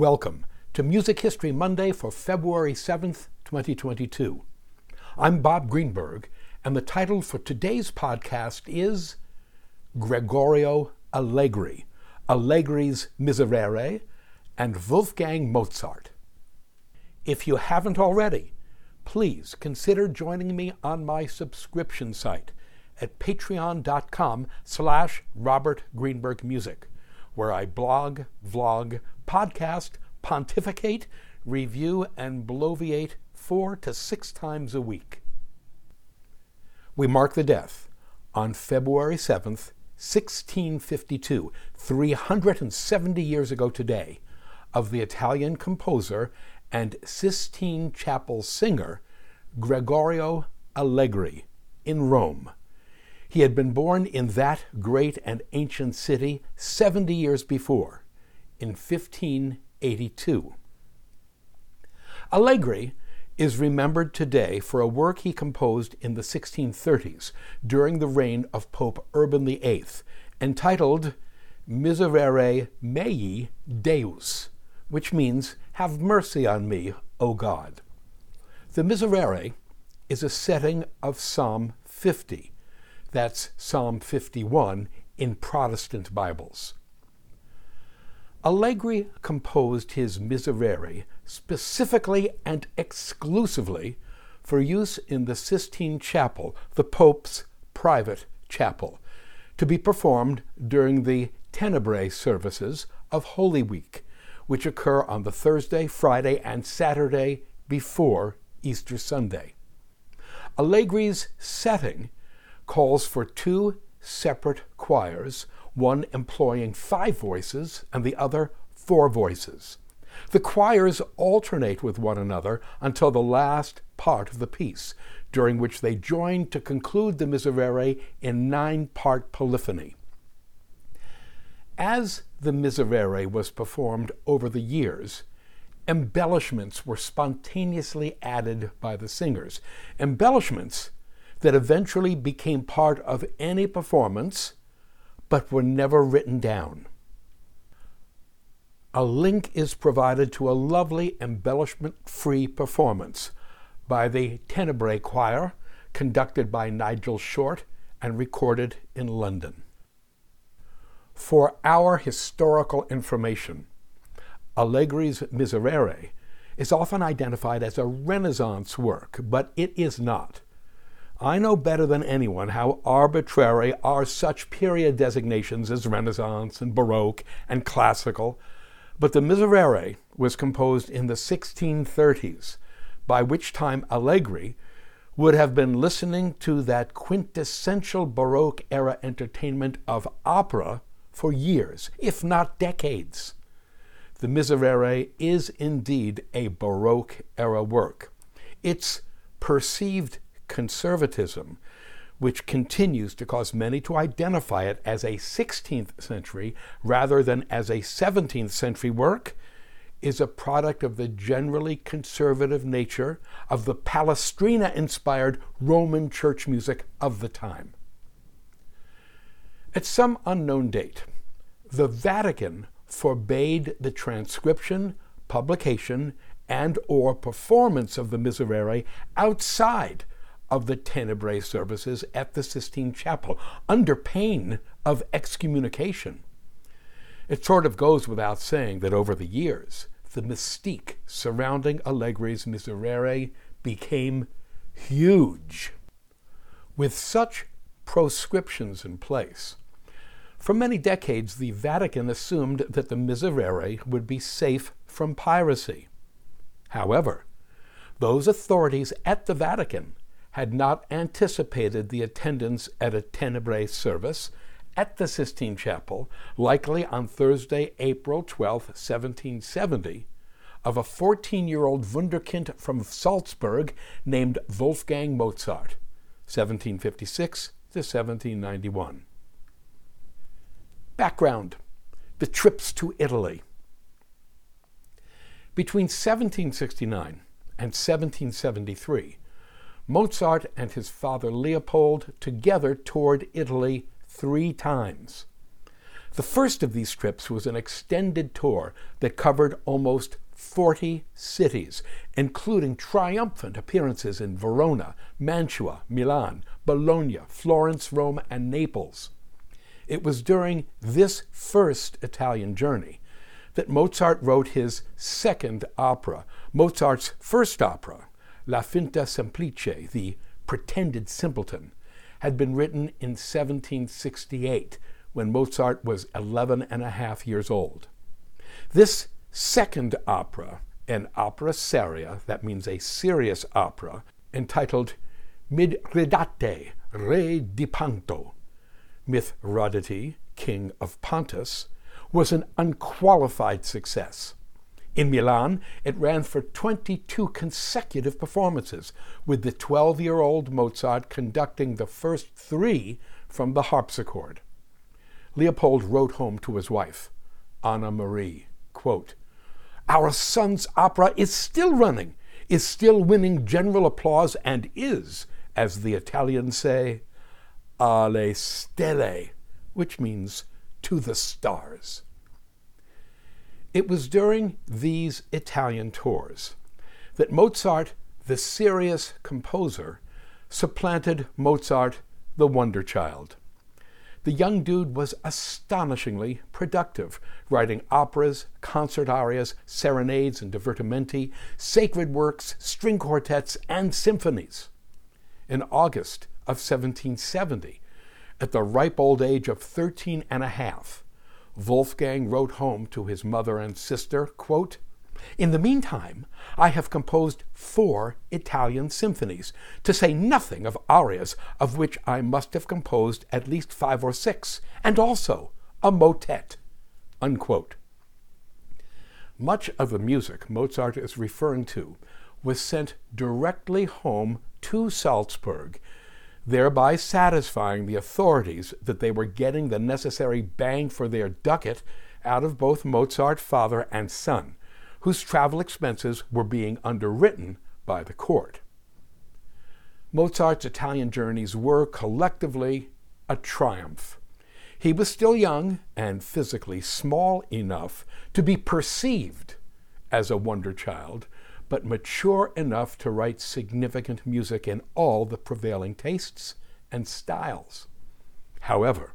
Welcome to Music History Monday for February 7th, 2022. I'm Bob Greenberg, and the title for today's podcast is Gregorio Allegri, Allegri's Miserere, and Wolfgang Mozart. If you haven't already, please consider joining me on my subscription site at patreon.com slash Robert Greenberg Music, where I blog, vlog, podcast, pontificate, review, and bloviate four to six times a week. We mark the death on February 7th, 1652, 370 years ago today, of the Italian composer and Sistine Chapel singer Gregorio Allegri in Rome. He had been born in that great and ancient city 70 years before, in 1582. Allegri is remembered today for a work he composed in the 1630s during the reign of Pope Urban VIII, entitled Miserere Mei Deus, which means, Have mercy on me, O God. The Miserere is a setting of Psalm 50. That's Psalm 51 in Protestant Bibles. Allegri composed his Miserere specifically and exclusively for use in the Sistine Chapel, the Pope's private chapel, to be performed during the Tenebrae services of Holy Week, which occur on the Thursday, Friday, and Saturday before Easter Sunday. Allegri's setting calls for two separate choirs one employing five voices and the other four voices. The choirs alternate with one another until the last part of the piece, during which they join to conclude the Miserere in nine part polyphony. As the Miserere was performed over the years, embellishments were spontaneously added by the singers. Embellishments that eventually became part of any performance but were never written down. A link is provided to a lovely embellishment free performance by the Tenebrae Choir, conducted by Nigel Short and recorded in London. For our historical information, Allegri's Miserere is often identified as a Renaissance work, but it is not. I know better than anyone how arbitrary are such period designations as Renaissance and Baroque and Classical, but the Miserere was composed in the 1630s, by which time Allegri would have been listening to that quintessential Baroque era entertainment of opera for years, if not decades. The Miserere is indeed a Baroque era work. Its perceived conservatism, which continues to cause many to identify it as a 16th century rather than as a 17th century work, is a product of the generally conservative nature of the Palestrina inspired Roman church music of the time. At some unknown date, the Vatican forbade the transcription, publication, and or performance of the Miserere outside of the Tenebrae services at the Sistine Chapel under pain of excommunication. It sort of goes without saying that over the years, the mystique surrounding Allegri's Miserere became huge. With such proscriptions in place, for many decades the Vatican assumed that the Miserere would be safe from piracy. However, those authorities at the Vatican had not anticipated the attendance at a Tenebrae service at the Sistine Chapel, likely on Thursday, April 12, 1770, of a 14 year old Wunderkind from Salzburg named Wolfgang Mozart, 1756 to 1791. Background The trips to Italy. Between 1769 and 1773, Mozart and his father Leopold together toured Italy three times. The first of these trips was an extended tour that covered almost 40 cities, including triumphant appearances in Verona, Mantua, Milan, Bologna, Florence, Rome, and Naples. It was during this first Italian journey that Mozart wrote his second opera, Mozart's first opera, La Finta Semplice, the Pretended Simpleton, had been written in 1768 when Mozart was 11 and a half years old. This second opera, an opera seria, that means a serious opera, entitled Mitridate, Re di Ponto, Mithridate, King of Pontus, was an unqualified success. In Milan, it ran for 22 consecutive performances, with the 12 year old Mozart conducting the first three from the harpsichord. Leopold wrote home to his wife, Anna Marie, quote, Our son's opera is still running, is still winning general applause, and is, as the Italians say, alle stelle, which means to the stars. It was during these Italian tours that Mozart, the serious composer, supplanted Mozart, the wonder child. The young dude was astonishingly productive, writing operas, concert arias, serenades and divertimenti, sacred works, string quartets, and symphonies. In August of 1770, at the ripe old age of 13 and a half, Wolfgang wrote home to his mother and sister, quote, in the meantime, I have composed four Italian symphonies, to say nothing of arias, of which I must have composed at least five or six, and also a motet. Unquote. Much of the music Mozart is referring to was sent directly home to Salzburg thereby satisfying the authorities that they were getting the necessary bang for their ducat out of both Mozart father and son, whose travel expenses were being underwritten by the court. Mozart's Italian journeys were collectively a triumph. He was still young and physically small enough to be perceived as a wonder child, but mature enough to write significant music in all the prevailing tastes and styles. However,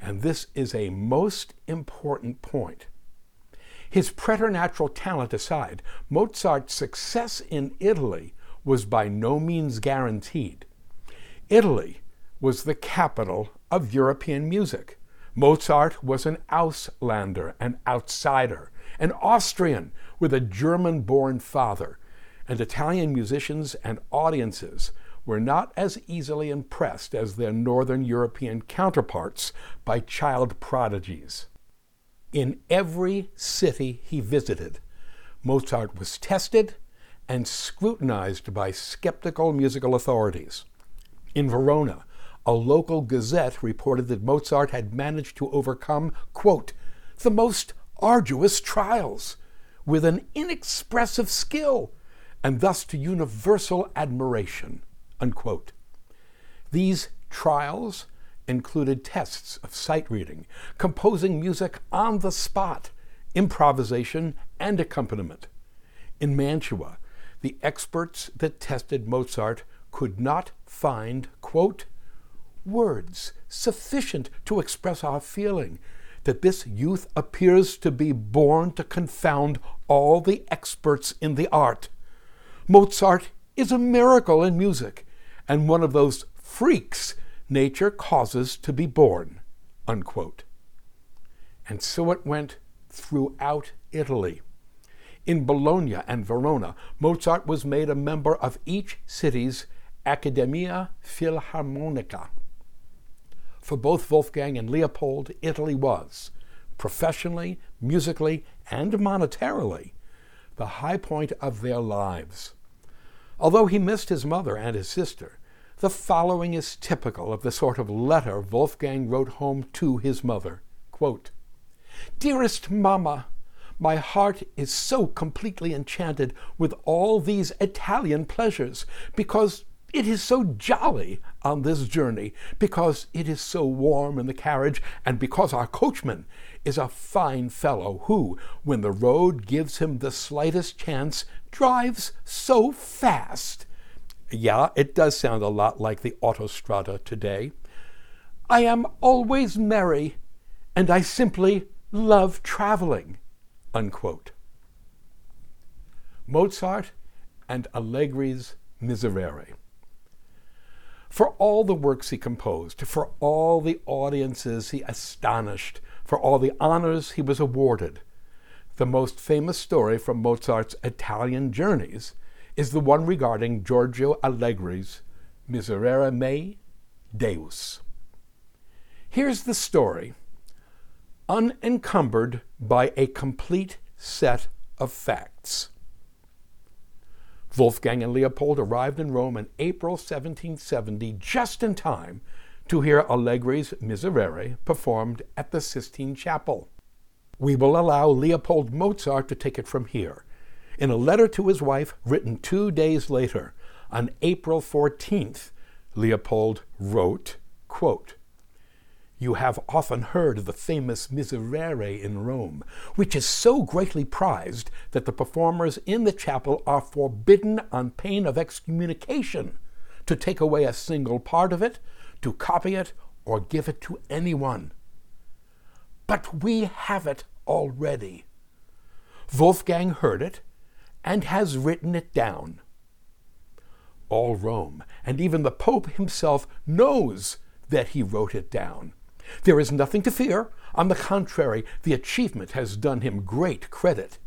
and this is a most important point, his preternatural talent aside, Mozart's success in Italy was by no means guaranteed. Italy was the capital of European music. Mozart was an Auslander, an outsider, an Austrian with a German born father, and Italian musicians and audiences were not as easily impressed as their Northern European counterparts by child prodigies. In every city he visited, Mozart was tested and scrutinized by skeptical musical authorities. In Verona, a local gazette reported that Mozart had managed to overcome, quote, the most arduous trials with an inexpressive skill, and thus to universal admiration. Unquote. These trials included tests of sight reading, composing music on the spot, improvisation, and accompaniment. In Mantua, the experts that tested Mozart could not find, quote, words sufficient to express our feeling that this youth appears to be born to confound all the experts in the art. Mozart is a miracle in music and one of those freaks nature causes to be born. Unquote. And so it went throughout Italy. In Bologna and Verona, Mozart was made a member of each city's Accademia Filarmonica. For both Wolfgang and Leopold, Italy was, professionally, musically, and monetarily, the high point of their lives. Although he missed his mother and his sister, the following is typical of the sort of letter Wolfgang wrote home to his mother. Quote, Dearest Mamma, my heart is so completely enchanted with all these Italian pleasures because It is so jolly on this journey because it is so warm in the carriage and because our coachman is a fine fellow who, when the road gives him the slightest chance, drives so fast. Yeah, it does sound a lot like the autostrada today. I am always merry, and I simply love traveling. Unquote. Mozart and Allegri's Miserere. For all the works he composed, for all the audiences he astonished, for all the honors he was awarded, the most famous story from Mozart's Italian journeys is the one regarding Giorgio Allegri's Miserere mei Deus. Here's the story, unencumbered by a complete set of facts. Wolfgang and Leopold arrived in Rome in April 1770, just in time to hear Allegri's Miserere performed at the Sistine Chapel. We will allow Leopold Mozart to take it from here. In a letter to his wife, written two days later, on April 14th, Leopold wrote, quote, you have often heard of the famous Miserere in Rome, which is so greatly prized that the performers in the chapel are forbidden on pain of excommunication to take away a single part of it, to copy it, or give it to anyone. But we have it already. Wolfgang heard it and has written it down. All Rome, and even the Pope himself, knows that he wrote it down. There is nothing to fear. On the contrary, the achievement has done him great credit.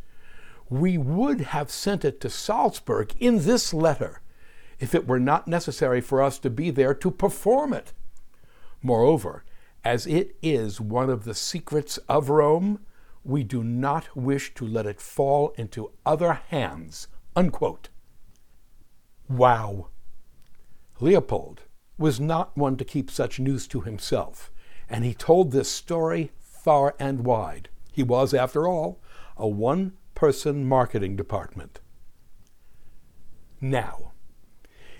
We would have sent it to Salzburg in this letter if it were not necessary for us to be there to perform it. Moreover, as it is one of the secrets of Rome, we do not wish to let it fall into other hands. Unquote. Wow. Leopold was not one to keep such news to himself and he told this story far and wide. He was, after all, a one person marketing department. Now,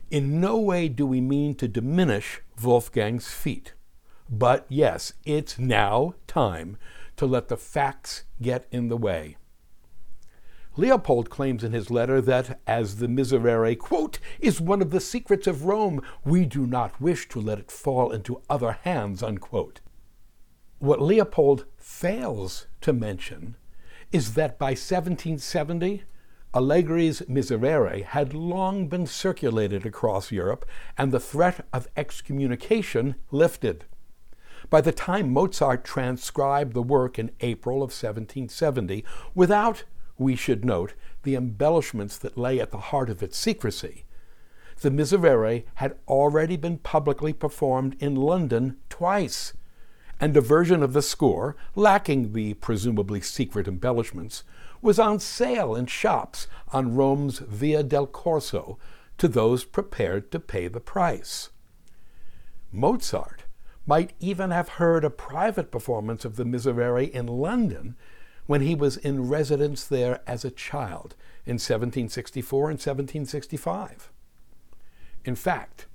in no way do we mean to diminish Wolfgang's feat, but yes, it's now time to let the facts get in the way. Leopold claims in his letter that, as the Miserere, quote, is one of the secrets of Rome, we do not wish to let it fall into other hands, unquote. What Leopold fails to mention is that by 1770, Allegri's Miserere had long been circulated across Europe and the threat of excommunication lifted. By the time Mozart transcribed the work in April of 1770, without we should note, the embellishments that lay at the heart of its secrecy. The Miserere had already been publicly performed in London twice, and a version of the score, lacking the presumably secret embellishments, was on sale in shops on Rome's Via del Corso to those prepared to pay the price. Mozart might even have heard a private performance of the Miserere in London when he was in residence there as a child in 1764 and 1765. In fact,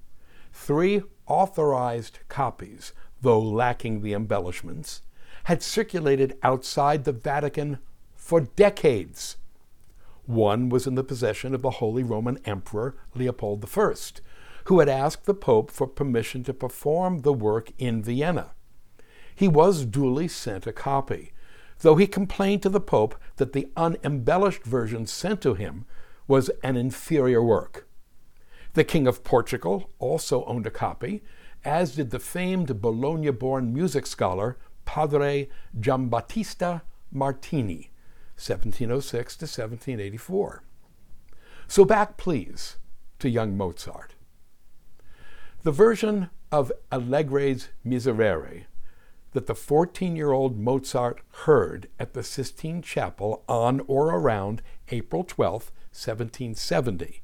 three authorized copies, though lacking the embellishments, had circulated outside the Vatican for decades. One was in the possession of the Holy Roman Emperor Leopold I, who had asked the Pope for permission to perform the work in Vienna. He was duly sent a copy, though he complained to the Pope that the unembellished version sent to him was an inferior work. The King of Portugal also owned a copy, as did the famed Bologna born music scholar Padre Giambattista Martini, 1706 to 1784. So back, please, to young Mozart. The version of Allegri's Miserere that the 14 year old Mozart heard at the Sistine Chapel on or around April 12, 1770,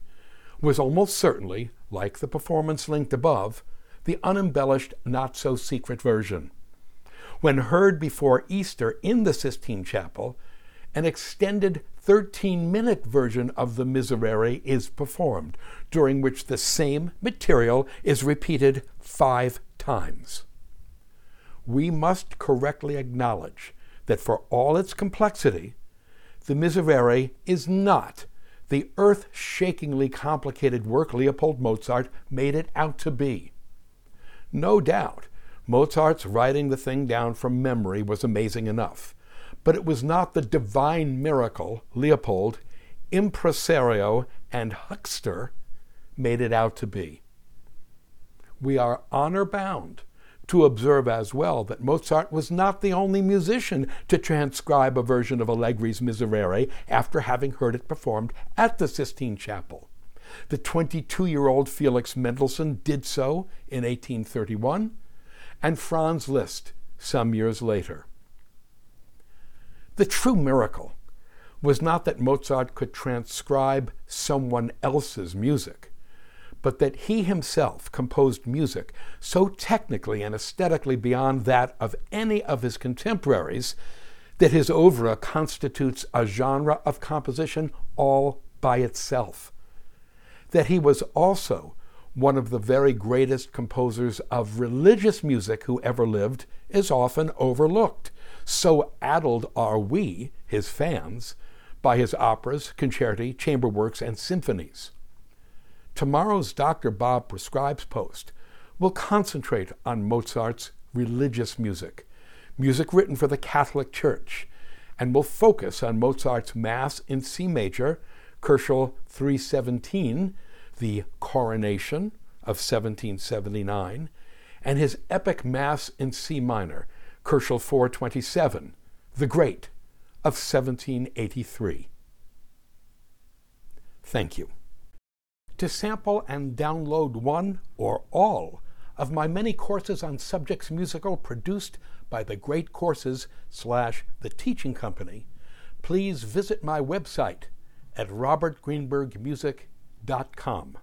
was almost certainly, like the performance linked above, the unembellished, not so secret version. When heard before Easter in the Sistine Chapel, an extended 13 minute version of the Miserere is performed, during which the same material is repeated five times. We must correctly acknowledge that for all its complexity, the Miserere is not the earth shakingly complicated work Leopold Mozart made it out to be. No doubt, Mozart's writing the thing down from memory was amazing enough, but it was not the divine miracle Leopold, impresario, and huckster made it out to be. We are honor bound to observe as well that Mozart was not the only musician to transcribe a version of Allegri's Miserere after having heard it performed at the Sistine Chapel. The 22 year old Felix Mendelssohn did so in 1831, and Franz Liszt some years later. The true miracle was not that Mozart could transcribe someone else's music but that he himself composed music so technically and aesthetically beyond that of any of his contemporaries that his oeuvre constitutes a genre of composition all by itself. That he was also one of the very greatest composers of religious music who ever lived is often overlooked. So addled are we, his fans, by his operas, concerti, chamber works, and symphonies. Tomorrow's Dr. Bob Prescribes post will concentrate on Mozart's religious music, music written for the Catholic Church, and will focus on Mozart's Mass in C major, Köchel 317, the Coronation of 1779, and his epic Mass in C minor, Köchel 427, the Great of 1783. Thank you to sample and download one or all of my many courses on subjects musical produced by the Great Courses slash The Teaching Company, please visit my website at robertgreenbergmusic.com.